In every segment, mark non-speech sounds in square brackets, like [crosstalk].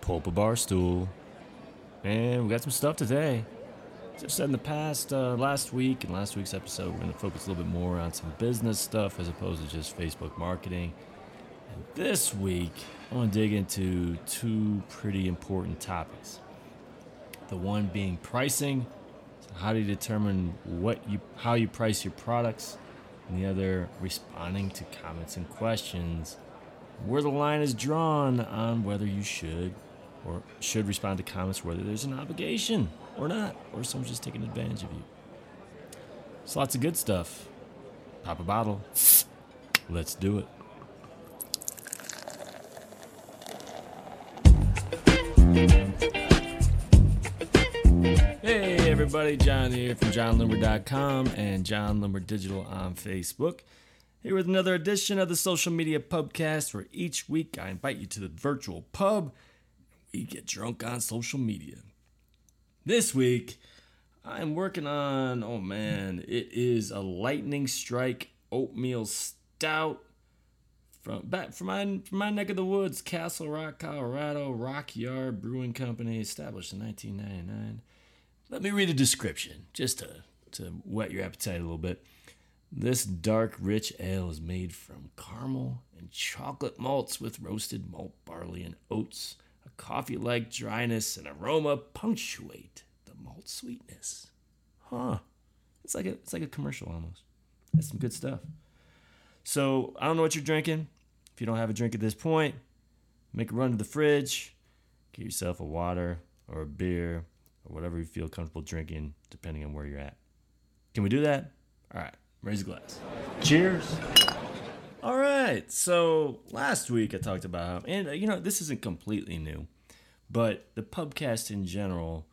pull up a bar stool, and we got some stuff today. As I've said in the past, uh, last week and last week's episode, we're going to focus a little bit more on some business stuff as opposed to just Facebook marketing. And this week, I want to dig into two pretty important topics. The one being pricing, so how do you determine what you how you price your products, and the other responding to comments and questions, where the line is drawn on whether you should or should respond to comments, whether there's an obligation or not, or someone's just taking advantage of you. It's lots of good stuff. Pop a bottle. Let's do it. Hey everybody, Jon here from jonloomer.com and Jon Digital on Facebook. Here with another edition of the Social Media Pubcast, where each week I invite you to the virtual pub. We get drunk on social media. This week, I'm working on, oh man, it is a lightning strike oatmeal stout from back from my from my neck of the woods, Castle Rock, Colorado, Rockyard Brewing Company, established in 1999. Let me read a description just to to whet your appetite a little bit. This dark, rich ale is made from caramel and chocolate malts with roasted malt barley and oats. A coffee-like dryness and aroma punctuate the malt sweetness. Huh? It's like a it's like a commercial almost. That's some good stuff. So I don't know what you're drinking. If you don't have a drink at this point, make a run to the fridge, get yourself a water or a beer or whatever you feel comfortable drinking, depending on where you're at. Can we do that? All right, raise a glass. Cheers. Right. So last week I talked about, and uh, you know, this isn't completely new, but the pubcast in general,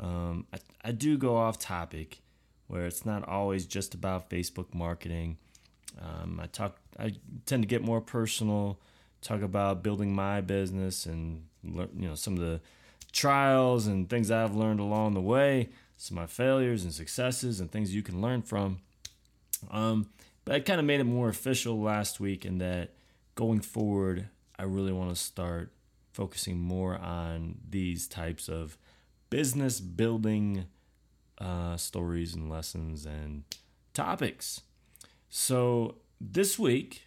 um, I, I do go off topic where it's not always just about Facebook marketing. Um, I talk. I tend to get more personal. Talk about building my business and learn, you know some of the trials and things I've learned along the way. Some of my failures and successes and things you can learn from. Um, but I kind of made it more official last week in that going forward, I really want to start focusing more on these types of business building uh, stories and lessons and topics. So this week,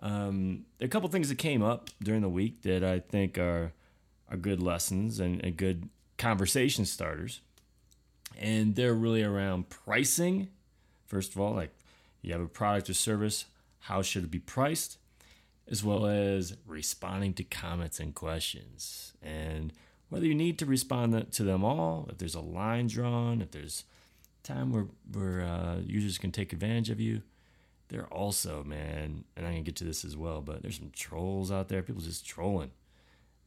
um, a couple things that came up during the week that I think are are good lessons and, and good conversation starters, and they're really around pricing. First of all, like you have a product or service, how should it be priced, as well as responding to comments and questions, and whether you need to respond to them all, if there's a line drawn, if there's time where where uh, users can take advantage of you there also, man, and I'm gonna get to this as well, but there's some trolls out there, people just trolling.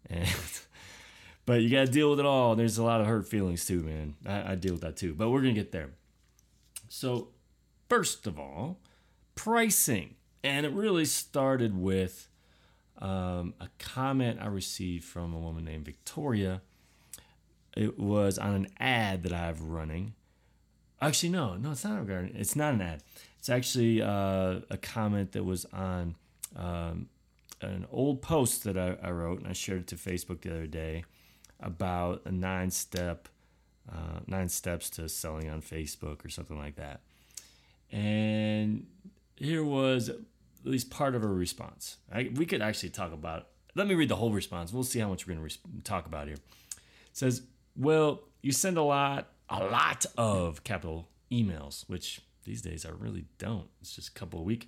And [laughs] but you gotta deal with it all. There's a lot of hurt feelings too, man. I, I deal with that too. But we're gonna get there. So, first of all, pricing. And it really started with um, a comment I received from a woman named Victoria. It was on an ad that I have running. Actually, no, no, it's not regarding. It's not an ad. It's actually uh, a comment that was on um, an old post that I, I, wrote, and I shared it to Facebook the other day about a nine step, uh, nine steps to selling on Facebook or something like that. And here was at least part of her response. I, we could actually talk about. Let me read the whole response. We'll see how much we're going to res- talk about here. It says, "Well, you send a lot, a lot of capital emails, which these days I really don't. It's just a couple a week.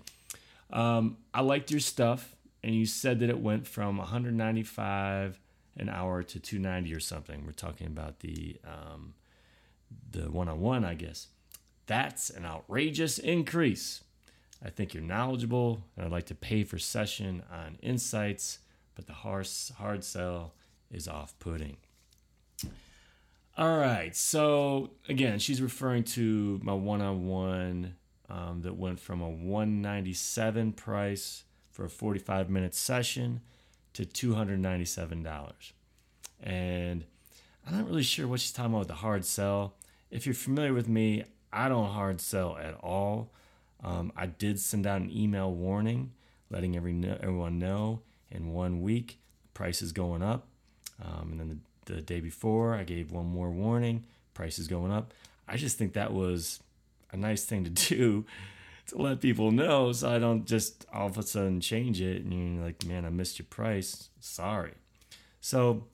Um, I liked your stuff, and you said that it went from 195 an hour to 290 or something. We're talking about the um, the one-on-one, I guess. That's an outrageous increase. I think you're knowledgeable, and I'd like to pay for session on insights, but the hard, sell is off-putting. All right. So again, she's referring to my one-on-one um, that went from a 197 price for a 45 minute session to $297. And I'm not really sure what she's talking about with the hard sell. If you're familiar with me, I don't hard sell at all. Um, I did send out an email warning letting every everyone know in one week price is going up. Um, and then the, the day before, I gave one more warning price is going up. I just think that was a nice thing to [laughs] do to let people know so I don't just all of a sudden change it and you're like, man, I missed your price. Sorry. So,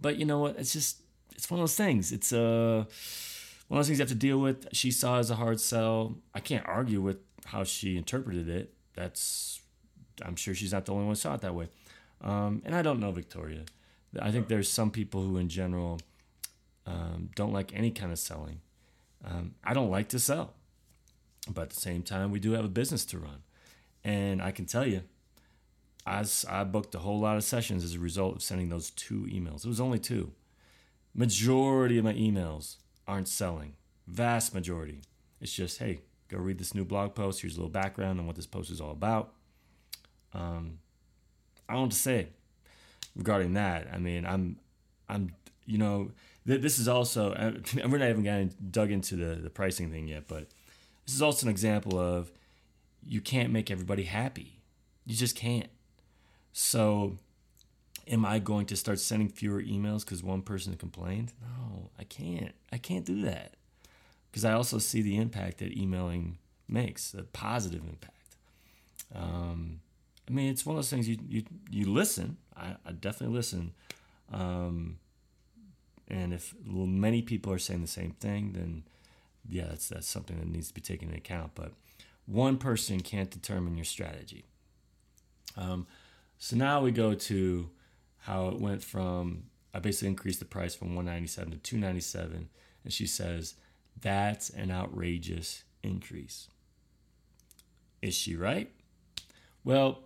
but you know what? It's just, it's one of those things. It's uh, one of those things you have to deal with. She saw as a hard sell. I can't argue with how she interpreted it. That's, I'm sure she's not the only one who saw it that way. Um, and I don't know Victoria. I think there's some people who, in general, um, don't like any kind of selling. Um, I don't like to sell, but at the same time, we do have a business to run. And I can tell you, I, I booked a whole lot of sessions as a result of sending those two emails. It was only two. Majority of my emails aren't selling. Vast majority. It's just, hey, go read this new blog post. Here's a little background on what this post is all about. Um, I don't want to say regarding that. I mean, I'm, I'm, you know, this is also, and [laughs] we're not even getting dug into the, the pricing thing yet, but this is also an example of you can't make everybody happy. You just can't. So, am I going to start sending fewer emails because one person complained? No, I can't. I can't do that because I also see the impact that emailing makes, a positive impact. Um, I mean, it's one of those things you you you listen. I, I definitely listen. Um, and if many people are saying the same thing, then yeah, that's that's something that needs to be taken into account. But one person can't determine your strategy. Um, so now we go to how it went from I basically increased the price from 197 to 297, and she says that's an outrageous increase. Is she right? Well,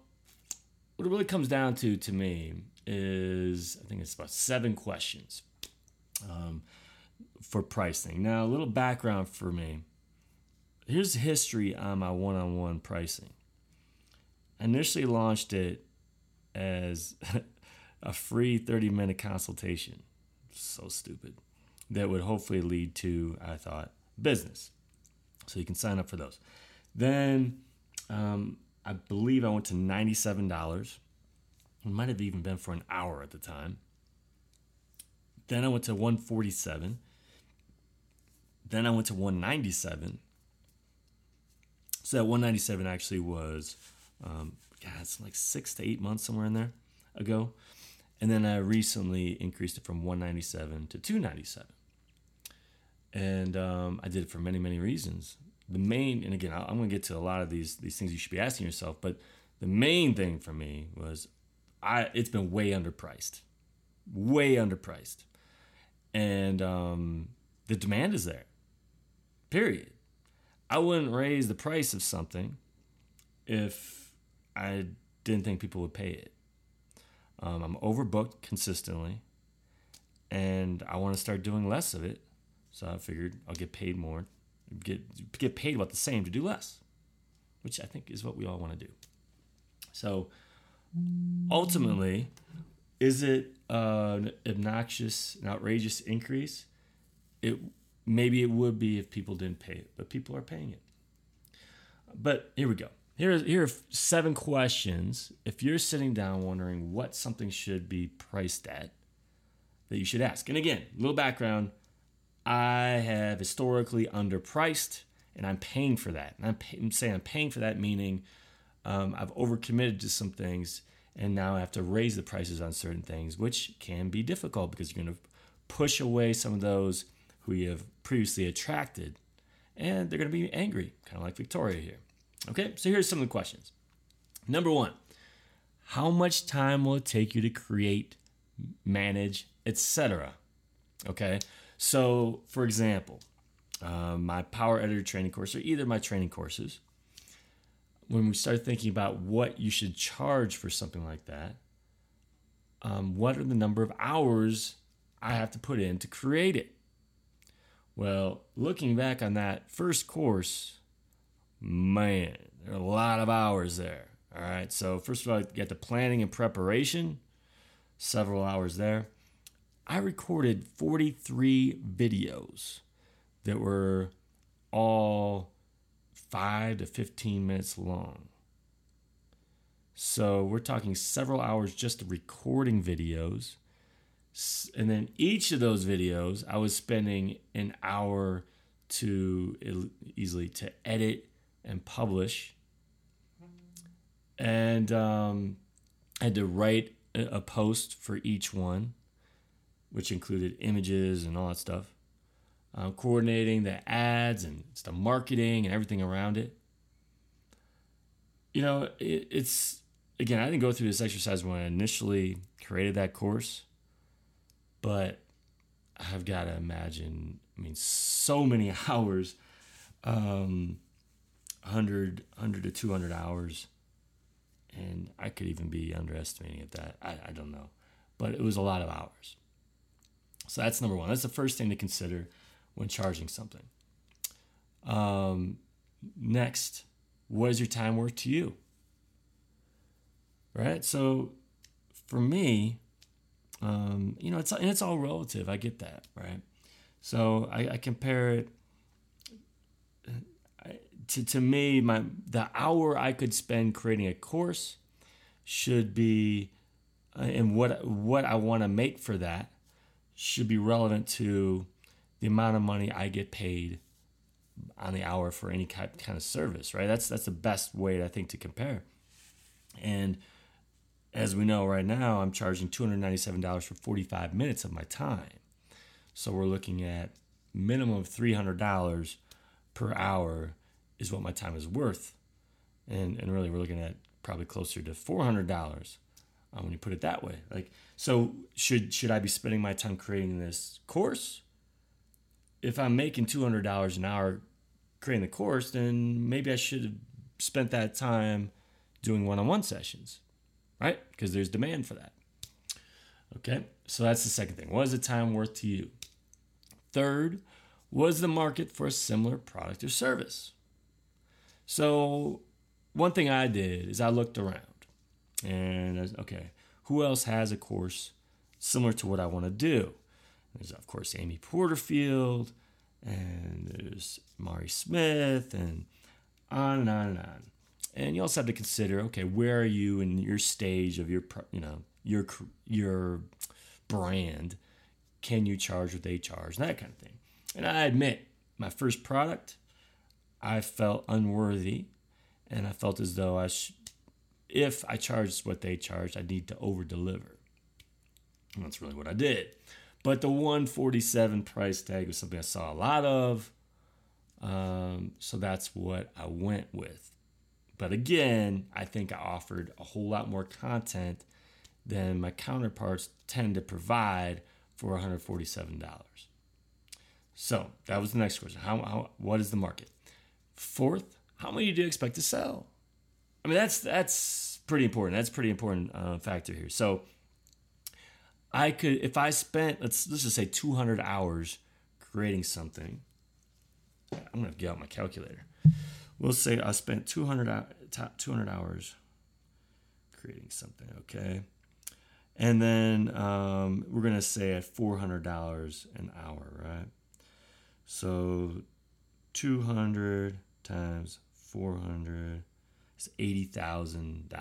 what it really comes down to to me is I think it's about seven questions um, for pricing. Now, a little background for me. Here's history on my one on one pricing. I initially launched it as [laughs] a free 30 minute consultation. So stupid. That would hopefully lead to, I thought, business. So you can sign up for those. Then um, I believe I went to $97. It might have even been for an hour at the time. Then I went to 147. Then I went to 197. So that 197 actually was, um, God, it's like six to eight months somewhere in there ago. And then I recently increased it from 197 to 297. And um, I did it for many, many reasons. The main, and again, I'm going to get to a lot of these these things you should be asking yourself, but the main thing for me was I it's been way underpriced, way underpriced and um, the demand is there. Period. I wouldn't raise the price of something if I didn't think people would pay it. Um, I'm overbooked consistently, and I want to start doing less of it. So I figured I'll get paid more, get get paid about the same to do less, which I think is what we all want to do. So ultimately, is it an obnoxious, an outrageous increase? It maybe it would be if people didn't pay it, but people are paying it. But here we go. Here, here are seven questions. If you're sitting down wondering what something should be priced at, that you should ask. And again, little background I have historically underpriced, and I'm paying for that. And I'm, pay, I'm saying I'm paying for that, meaning um, I've overcommitted to some things and now I have to raise the prices on certain things, which can be difficult because you're going to push away some of those who you have previously attracted, and they're going to be angry, kind of like Victoria here. Okay, so here's some of the questions. Number one, how much time will it take you to create, manage, etc.? Okay, so for example, uh, my Power Editor training course, or either my training courses, when we start thinking about what you should charge for something like that, um, what are the number of hours I have to put in to create it? Well, looking back on that first course, man, there are a lot of hours there. All right. So, first of all, you get the planning and preparation, several hours there. I recorded 43 videos that were all five to 15 minutes long. So we're talking several hours just recording videos. And then each of those videos, I was spending an hour to easily to edit and publish. And um, I had to write a post for each one, which included images and all that stuff. Uh, coordinating the ads and the marketing and everything around it. You know, it, it's again, I didn't go through this exercise when I initially created that course, but I've got to imagine, I mean, so many [laughs] hours, um, 100, 100 to 200 hours. And I could even be underestimating at that. I, I don't know. But it was a lot of hours. So that's number one. That's the first thing to consider when charging something. Um, next, what is your time worth to you? right? So for me, um, you know, it's and it's all relative. I get that, right? So I, I compare it to to me. My the hour I could spend creating a course should be, uh, and what what I want to make for that should be relevant to the amount of money I get paid on the hour for any kind of service, right? That's that's the best way I think to compare. And as we know right now, I'm charging $297 for 45 minutes of my time. So we're looking at minimum of $300 per hour is what my time is worth. And, and really, we're looking at probably closer to $400 um, when you put it that way. Like, so should, should I be spending my time creating this course? If I'm making $200 an hour creating the course, then maybe I should have spent that time doing one on one sessions right? Because there's demand for that. Okay, so that's the second thing. What is the time worth to you? Third, was the market for a similar product or service? So, one thing I did is I looked around and was, okay, who else has a course similar to what I want to do? There's, of course, Amy Porterfield, and there's Mari Smith, and on and on and on. And you also have to consider okay where are you in your stage of your you know your your brand? Can you charge what they charge? And that kind of thing. And i admit my first product i felt unworthy and i felt as though i sh- if i charged what they charged i need to over deliver and that's really what i did but the 147 price tag was something i saw a lot of um, so that's what i went with but again, I think I offered a whole lot more content than my counterparts tend to provide for $147. So that was the next question. How, how what is the market? Fourth, how many do you expect to sell? I mean, that's that's pretty important. That's pretty important uh, factor here. So I could, if I spent let's let's just say 200 hours creating something. I'm gonna get out my calculator we'll say I spent 200, 200 hours creating something, okay? And then um, we're going to say at $400 an hour, right? So 200 times 400 is $80,000.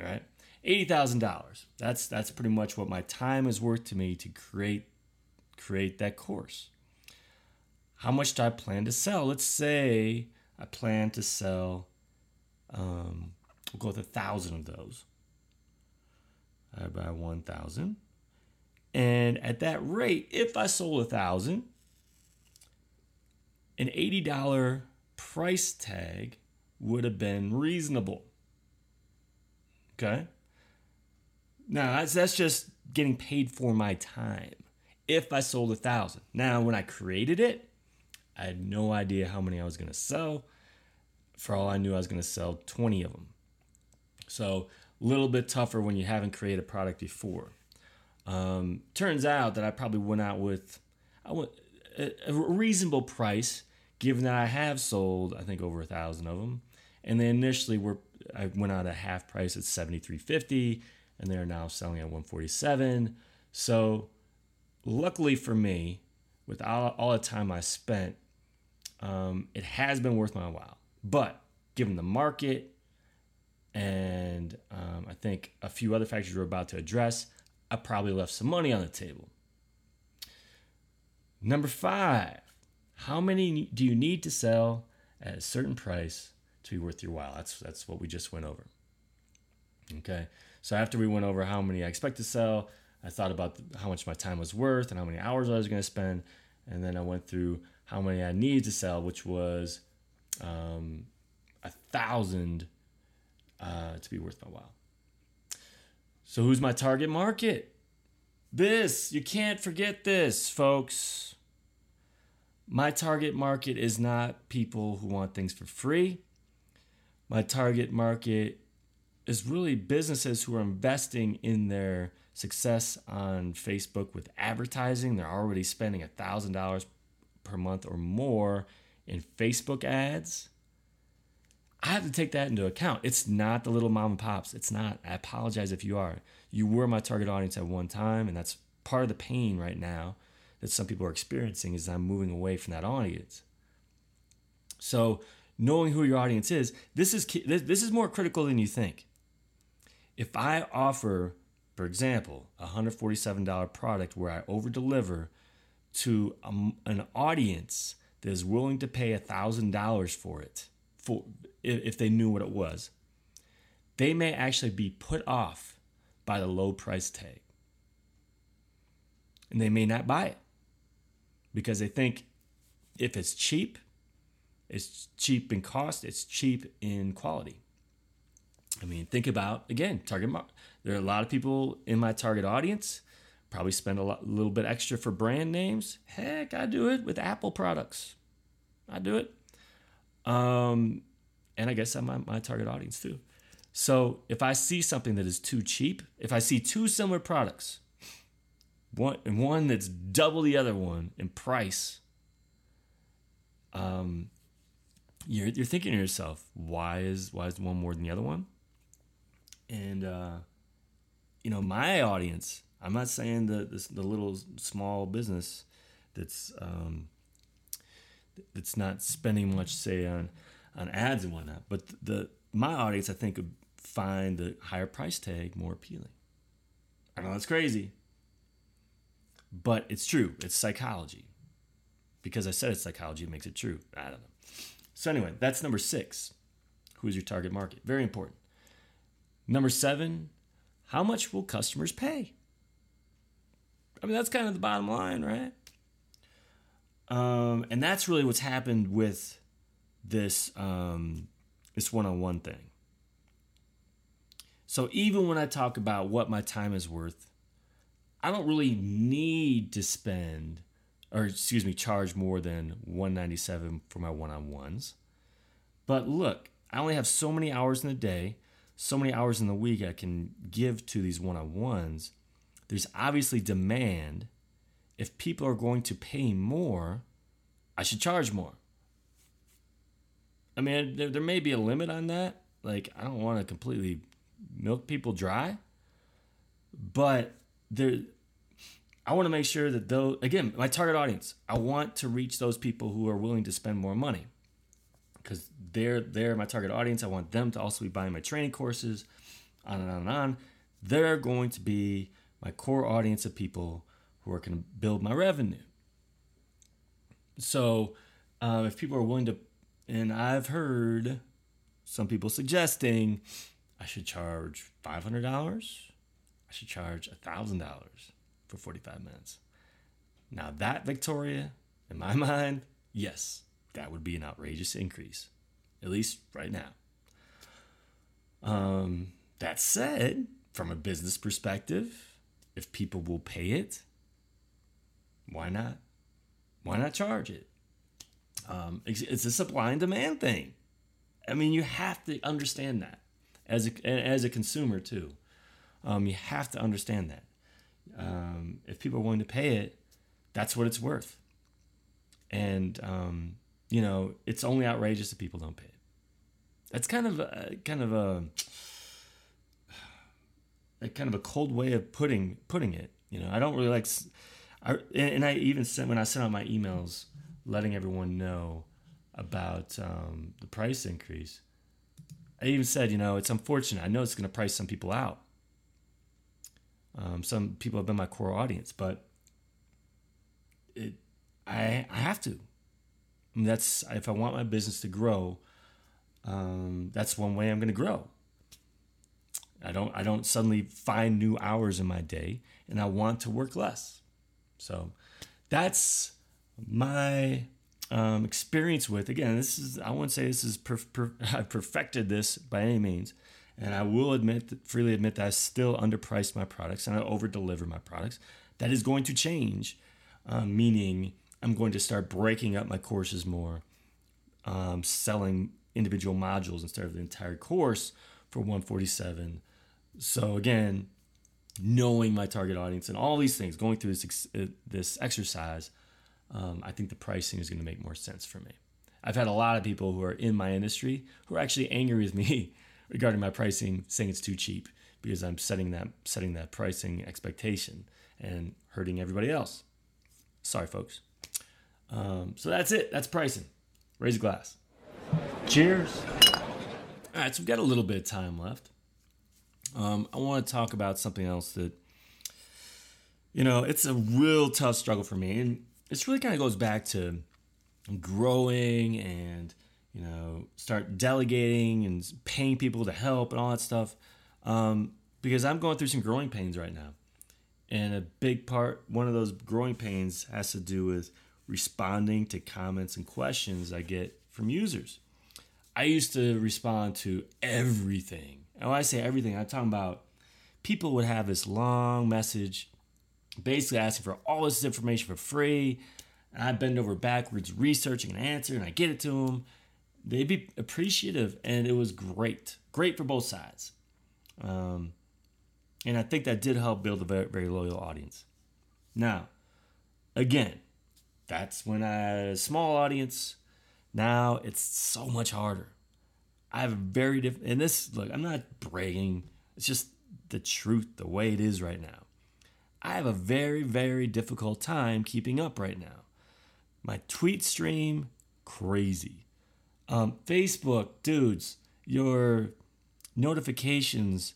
Right? $80,000. That's that's pretty much what my time is worth to me to create create that course. How much do I plan to sell? Let's say I plan to sell, um, we'll go with a thousand of those. I buy 1,000. And at that rate, if I sold a thousand, an $80 price tag would have been reasonable. Okay? Now, that's, that's just getting paid for my time if I sold a thousand. Now, when I created it, I had no idea how many I was going to sell. For all I knew, I was going to sell 20 of them. So, a little bit tougher when you haven't created a product before. Um, turns out that I probably went out with I went, a, reasonable price, given that I have sold, I think, over a thousand of them. And they initially were, I went out at half price at 73.50, and they're now selling at 147. So, luckily for me, with all, all the time I spent um, it has been worth my while. But given the market and um, I think a few other factors we're about to address, I probably left some money on the table. Number five, how many do you need to sell at a certain price to be worth your while? That's that's what we just went over. Okay, so after we went over how many I expect to sell, I thought about how much my time was worth and how many hours I was going to spend, and then I went through how many I needed to sell, which was um, a thousand uh, to be worth my while. So who's my target market? This you can't forget this, folks. My target market is not people who want things for free. My target market is really businesses who are investing in their success on Facebook with advertising. They're already spending $1,000 per month or more in Facebook ads. I have to take that into account. It's not the little mom and pops. It's not. I apologize if you are. You were my target audience at one time, and that's part of the pain right now that some people are experiencing is I'm moving away from that audience. So, knowing who your audience is, this is this is more critical than you think. If I offer, for example, a $147 product where I over deliver to a, an audience that is willing to pay $1,000 for it, for if they knew what it was, they may actually be put off by the low price tag. And they may not buy it because they think if it's cheap, it's cheap in cost, it's cheap in quality. I mean, think about again, target market. There are a lot of people in my target audience probably spend a lot, little bit extra for brand names. Heck, I do it with Apple products. I do it. Um, and I guess I'm my, my target audience too. So if I see something that is too cheap, if I see two similar products one and one that's double the other one in price um you're you're thinking to yourself why is why is one more than the other one and uh you know my audience i'm not saying the the, the little small business that's um that's not spending much say on on ads and whatnot but the my audience i think would find the higher price tag more appealing i know that's crazy but it's true. It's psychology. Because I said it's psychology, it makes it true. I don't know. So, anyway, that's number six. Who's your target market? Very important. Number seven, how much will customers pay? I mean, that's kind of the bottom line, right? Um, and that's really what's happened with this um, this one-on-one thing. So even when I talk about what my time is worth, I don't really need to spend or excuse me, charge more than 197 for my one-on-ones. But look, I only have so many hours in the day, so many hours in the week I can give to these one-on-ones. There's obviously demand. If people are going to pay more, I should charge more. I mean, there, there may be a limit on that. Like, I don't want to completely milk people dry, but there I want to make sure that those again, my target audience, I want to reach those people who are willing to spend more money. Because they're they're my target audience. I want them to also be buying my training courses, on and on and on. They're going to be my core audience of people going to build my revenue. So, uh, if people are willing to, and I've heard some people suggesting I should charge five hundred dollars, I should charge a thousand dollars for 45 minutes. Now, that, Victoria, in my [laughs] mind, yes, that would be an outrageous increase, at least right now. Um, that said, from a business perspective, if people will pay it, why not? Why not charge it? Um, it's, a supply and demand thing. I mean, you have to understand that as a, as a consumer too. Um, you have to understand that um, if people are willing to pay it, that's what it's worth. And um, you know, it's only outrageous if people don't pay it. That's kind of a, kind of a, a kind of a cold way of putting putting it. You know, I don't really like. I, and I even sent when I sent out my emails, letting everyone know about um, the price increase. I even said, you know, it's unfortunate. I know it's going to price some people out Um, some people have been my core audience, but it, I, I have to. I mean, that's if I want my business to grow. Um, that's one way I'm going to grow. I don't I don't suddenly find new hours in my day, and I want to work less. So that's my um, experience with. Again, this is I won't say this is per, per, [laughs] I perfected this by any means, and I will admit freely admit that I still underpriced my products and I over deliver my products. That is going to change, um, meaning I'm going to start breaking up my courses more, um, selling individual modules instead of the entire course for 147. So again, knowing my target audience and all these things, going through this uh, this exercise, um, I think the pricing is going to make more sense for me. I've had a lot of people who are in my industry who are actually angry with [laughs] me regarding my pricing, saying it's too cheap because I'm setting that setting that pricing expectation and hurting everybody else. Sorry, folks. Um, so that's it. That's pricing. Raise a glass. Cheers. All right, so we've got a little bit of time left. Um, I want to talk about something else that, you know, it's a real tough struggle for me. And this really kind of goes back to growing and, you know, start delegating and paying people to help and all that stuff. Um, because I'm going through some growing pains right now. And a big part, one of those growing pains has to do with responding to comments and questions I get from users. I used to respond to everything. And when I say everything, I'm talking about people would have this long message basically asking for all this information for free. And I bend over backwards researching an answer and I get it to them. They'd be appreciative and it was great. Great for both sides. Um, and I think that did help build a very, very loyal audience. Now, again, that's when I had a small audience. Now it's so much harder. I have a very different, and this, look, I'm not bragging. It's just the truth, the way it is right now. I have a very, very difficult time keeping up right now. My tweet stream, crazy. Um, Facebook, dudes, your notifications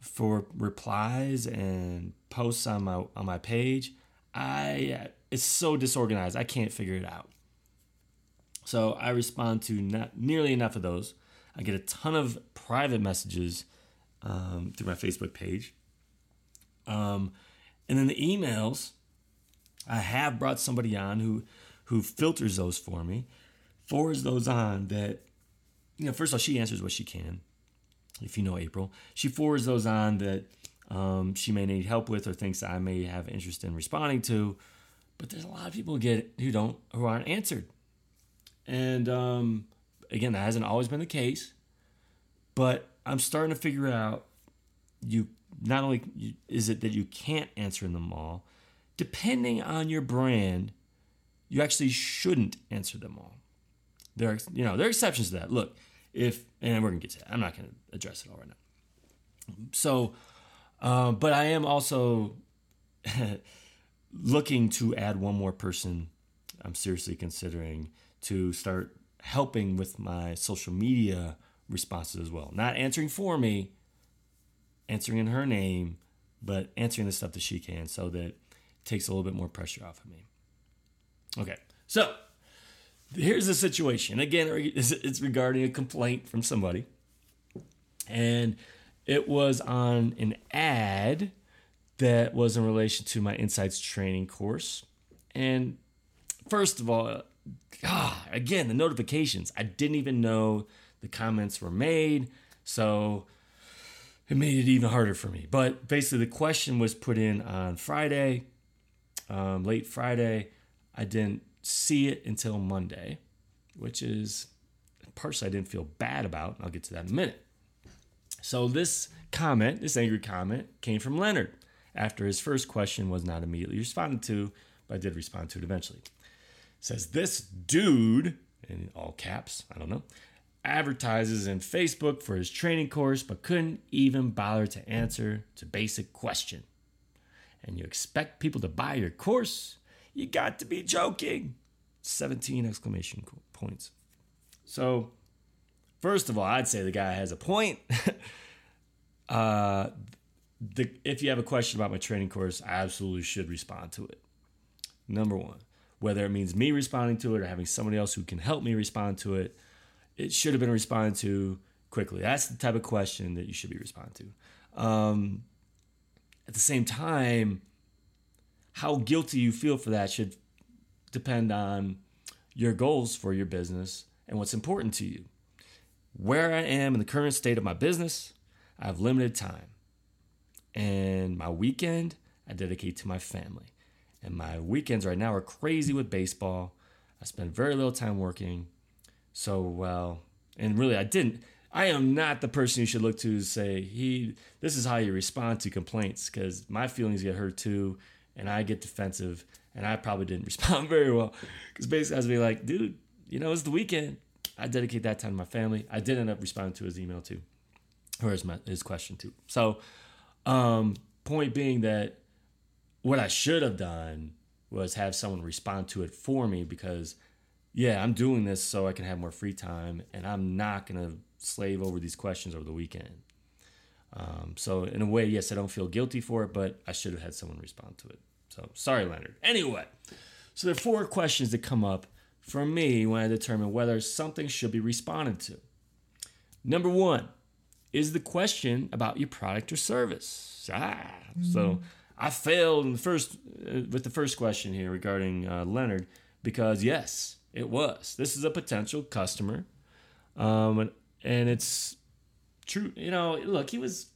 for replies and posts on my on my page, I it's so disorganized. I can't figure it out. So I respond to not nearly enough of those. I get a ton of private messages um, through my Facebook page. Um, and then the emails, I have brought somebody on who who filters those for me, forwards those on that, you know, first of all, she answers what she can. If you know April, she forwards those on that um, she may need help with or thinks I may have interest in responding to. But there's a lot of people who get who don't who aren't answered, and um, again, that hasn't always been the case. But I'm starting to figure out you not only is it that you can't answer them all, depending on your brand, you actually shouldn't answer them all. There are, you know, there are exceptions to that. Look, if, and we're going to get to that. I'm not going to address it all right now. So, uh, but I am also [laughs] looking to add one more person. I'm seriously considering to start helping with my social media responses as well. Not answering for me, answering in her name, but answering the stuff that she can so that it takes a little bit more pressure off of me. Okay, so here's the situation. Again, [laughs] it's regarding a complaint from somebody. And it was on an ad that was in relation to my Insights training course. And first of all, ah, again, the notifications. I didn't even know the comments were made. So it made it even harder for me. But basically, the question was put in on Friday, um, late Friday. I didn't see it until Monday, which is partially I didn't feel bad about. I'll get to that in a minute. So this comment, this angry comment, came from Leonard after his first question was not immediately responded to, but I did respond to it eventually. Says this dude in all caps, I don't know, advertises in Facebook for his training course, but couldn't even bother to answer to basic question. And you expect people to buy your course? You got to be joking. 17 exclamation points. So, first of all, I'd say the guy has a point. [laughs] uh, the, if you have a question about my training course, I absolutely should respond to it. Number one, whether it means me responding to it or having somebody else who can help me respond to it, it should have been responded to quickly. That's the type of question that you should be responding to. Um, at the same time, how guilty you feel for that should depend on your goals for your business and what's important to you. Where I am in the current state of my business, I have limited time. And my weekend, I dedicate to my family. And my weekends right now are crazy with baseball. I spend very little time working. So, well, and really, I didn't. I am not the person you should look to say he. This is how you respond to complaints because my feelings get hurt too, and I get defensive, and I probably didn't [laughs] respond very well because basically I was be like, dude, you know, it's the weekend. I dedicate that time to my family. I did end up responding to his email too, or his his question too. So, um, point being that what I should have done was have someone respond to it for me because yeah, I'm doing this so I can have more free time, and I'm not gonna slave over these questions over the weekend. Um, so in a way, yes, I don't feel guilty for it, but I should have had someone respond to it. So sorry, Leonard. Anyway, so there are four questions that come up for me when I determine whether something should be responded to. Number one is the question about your product or service. Ah, mm-hmm. so I failed in the first uh, with the first question here regarding uh, Leonard because yes, it was. This is a potential customer, um, and, and it's true. You know, look, he was.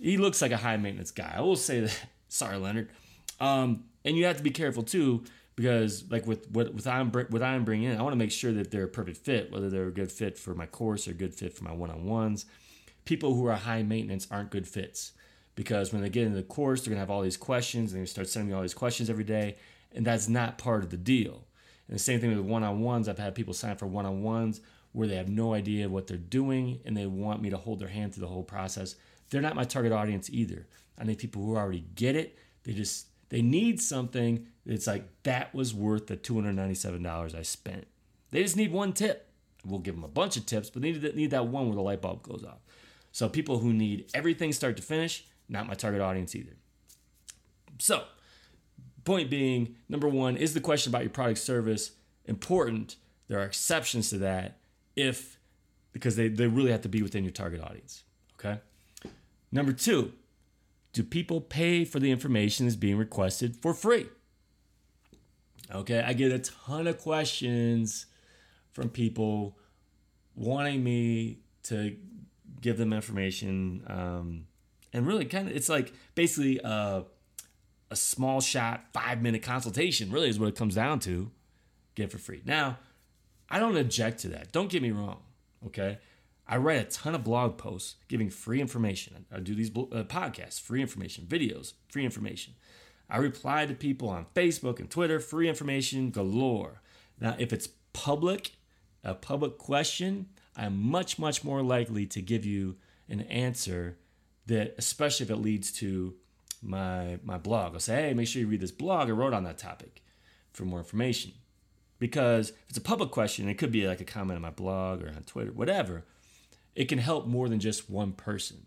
He looks like a high maintenance guy. I will say that. [laughs] Sorry, Leonard. Um, and you have to be careful too because like with what with I'm what I'm bringing in, I want to make sure that they're a perfect fit, whether they're a good fit for my course or good fit for my one-on-ones. People who are high maintenance aren't good fits because when they get into the course, they're gonna have all these questions and they start sending me all these questions every day, and that's not part of the deal. And the same thing with one-on-ones. I've had people sign up for one-on-ones where they have no idea what they're doing and they want me to hold their hand through the whole process. They're not my target audience either. I need people who already get it. They just they need something it's like that was worth the $297 I spent. They just need one tip. We'll give them a bunch of tips, but they need, need that one where the light bulb goes off. So people who need everything start to finish, not my target audience either. So, point being, number one, is the question about your product service important? There are exceptions to that if because they, they really have to be within your target audience. Okay. Number two, do people pay for the information that's being requested for free? Okay, I get a ton of questions from people wanting me to give them information, um, and really kind of it's like basically a, a small shot five minute consultation. Really is what it comes down to. Get for free. Now, I don't object to that. Don't get me wrong. Okay, I write a ton of blog posts giving free information. I do these uh, podcasts, free information, videos, free information. I reply to people on Facebook and Twitter, free information galore. Now, if it's public, a public question, I'm much, much more likely to give you an answer that, especially if it leads to my my blog. I'll say, hey, make sure you read this blog I wrote on that topic for more information. Because if it's a public question, it could be like a comment on my blog or on Twitter, whatever. It can help more than just one person.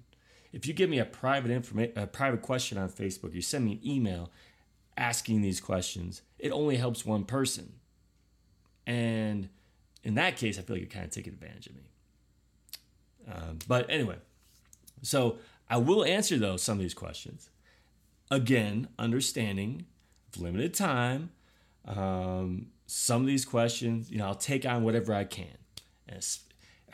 If you give me a private informa- a private question on Facebook, you send me an email asking these questions, it only helps one person. And in that case, I feel like you're kind of taking advantage of me. Um, but anyway, so I will answer though some of these questions. Again, understanding limited time. Um, some of these questions, you know, I'll take on whatever I can. And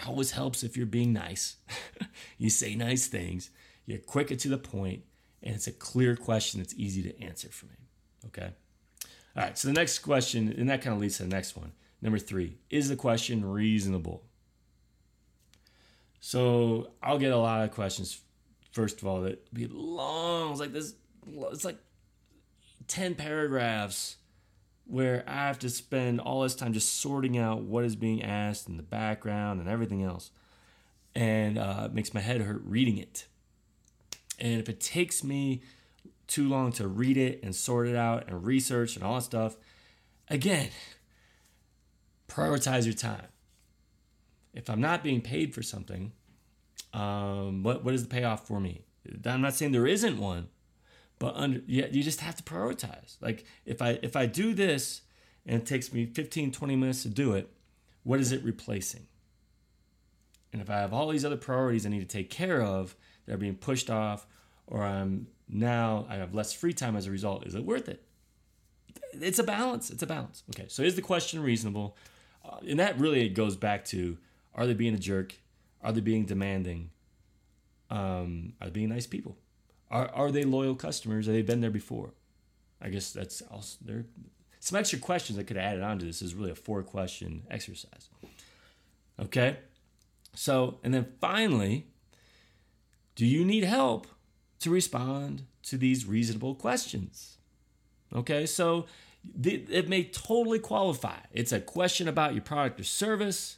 always helps if you're being nice. [laughs] you say nice things, you're quick and to the point, and it's a clear question that's easy to answer for me. Okay. All right. So the next question, and that kind of leads to the next one. Number three, is the question reasonable? So I'll get a lot of questions. First of all, that be long. It's like this. It's like ten paragraphs where I have to spend all this time just sorting out what is being asked in the background and everything else. And uh, it makes my head hurt reading it. And if it takes me too long to read it and sort it out and research and all that stuff, again, prioritize your time. If I'm not being paid for something, um, what, what is the payoff for me? I'm not saying there isn't one, but under, yeah, you just have to prioritize. Like if I if I do this and it takes me 15, 20 minutes to do it, what is it replacing? And if I have all these other priorities I need to take care of that are being pushed off, or I'm now I have less free time as a result, is it worth it? It's a balance. It's a balance. Okay, so is the question reasonable? Uh, and that really goes back to are they being a jerk? Are they being demanding? Um, are they being nice people? Are, are they loyal customers? Have they been there before? I guess that's also there. Some extra questions I could have added on to this is really a four question exercise. Okay. So, and then finally, do you need help to respond to these reasonable questions? Okay. So it may totally qualify. It's a question about your product or service.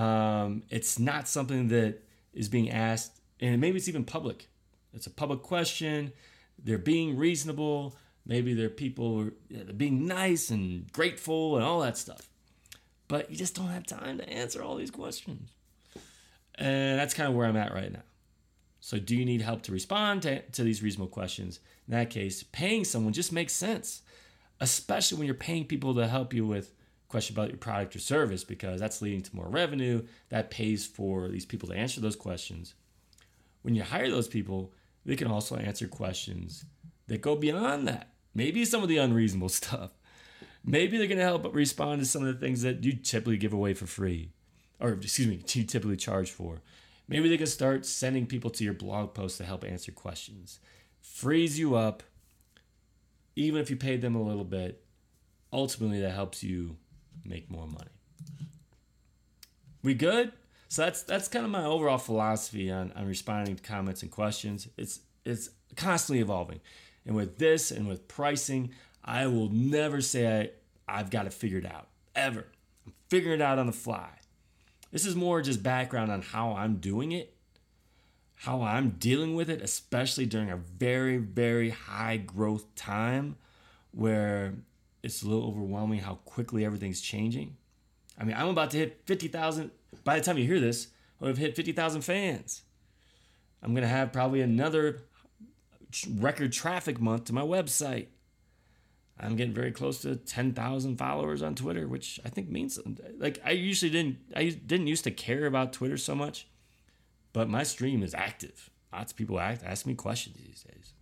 Um, it's not something that is being asked, and maybe it's even public. It's a public question. They're being reasonable. Maybe they're people they're being nice and grateful and all that stuff. But you just don't have time to answer all these questions. And that's kind of where I'm at right now. So, do you need help to respond to, to these reasonable questions? In that case, paying someone just makes sense, especially when you're paying people to help you with questions about your product or service, because that's leading to more revenue. That pays for these people to answer those questions. When you hire those people, they can also answer questions that go beyond that. Maybe some of the unreasonable [laughs] stuff. Maybe they're going to help respond to some of the things that you typically give away for free, or excuse me, you typically charge for. Maybe they can start sending people to your blog posts to help answer questions. Frees you up, even if you paid them a little bit. Ultimately, that helps you make more money. We good? So that's that's kind of my overall philosophy on, on responding to comments and questions. It's it's constantly evolving. And with this and with pricing, I will never say I, I've got it figured out. Ever. I'm figuring it out on the fly. This is more just background on how I'm doing it, how I'm dealing with it, especially during a very, very high growth time where it's a little overwhelming how quickly everything's changing. I mean, I'm about to hit 50,000 by the time you hear this, have hit 50,000 fans. I'm going to have probably another record traffic month to my website. I'm getting very close to 10,000 followers on Twitter, which I think means. Like I usually didn't I didn't used to care about Twitter so much, but my stream is active. Lots of people act, ask me questions these days.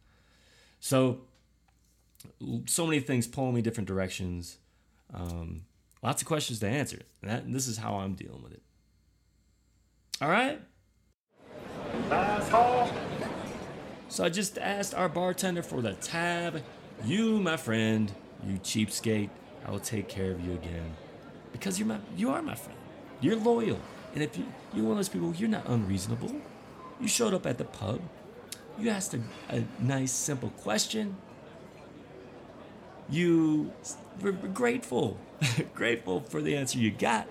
So so many things pulling me different directions. Um, lots of questions to answer. And, that, and this is how I'm dealing with it. All right. Asshole. So I just asked our bartender for the tab. You, my friend, you cheapskate, I will take care of you again. Because you're my you are my friend. You're loyal. And if you you're one of those people, you're not unreasonable. You showed up at the pub. You asked a, a nice, simple question. You were grateful, [laughs] grateful for the answer you got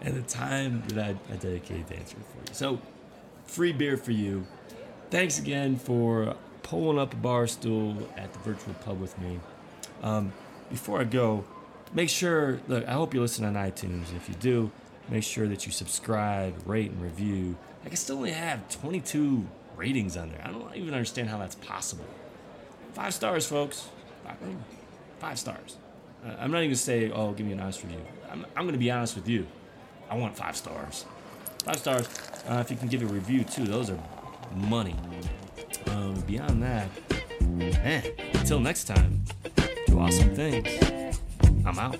and the time that I, I dedicated to answering for you. So, free beer for you. Thanks again for pulling up a bar stool at the virtual pub with me. Um, before I go, make sure, look, I hope you listen on iTunes. If you do, make sure that you subscribe, rate, and review. I can still only have 22 ratings on there. I don't even understand how that's possible. Five stars, folks. Five, five stars. Uh, I'm not even say, oh, give me an honest review. I'm, I'm going to be honest with you. I want five stars. Five stars. Uh, if you can give a review too, those are money. Um, beyond that, man, until next time, do awesome things. I'm out.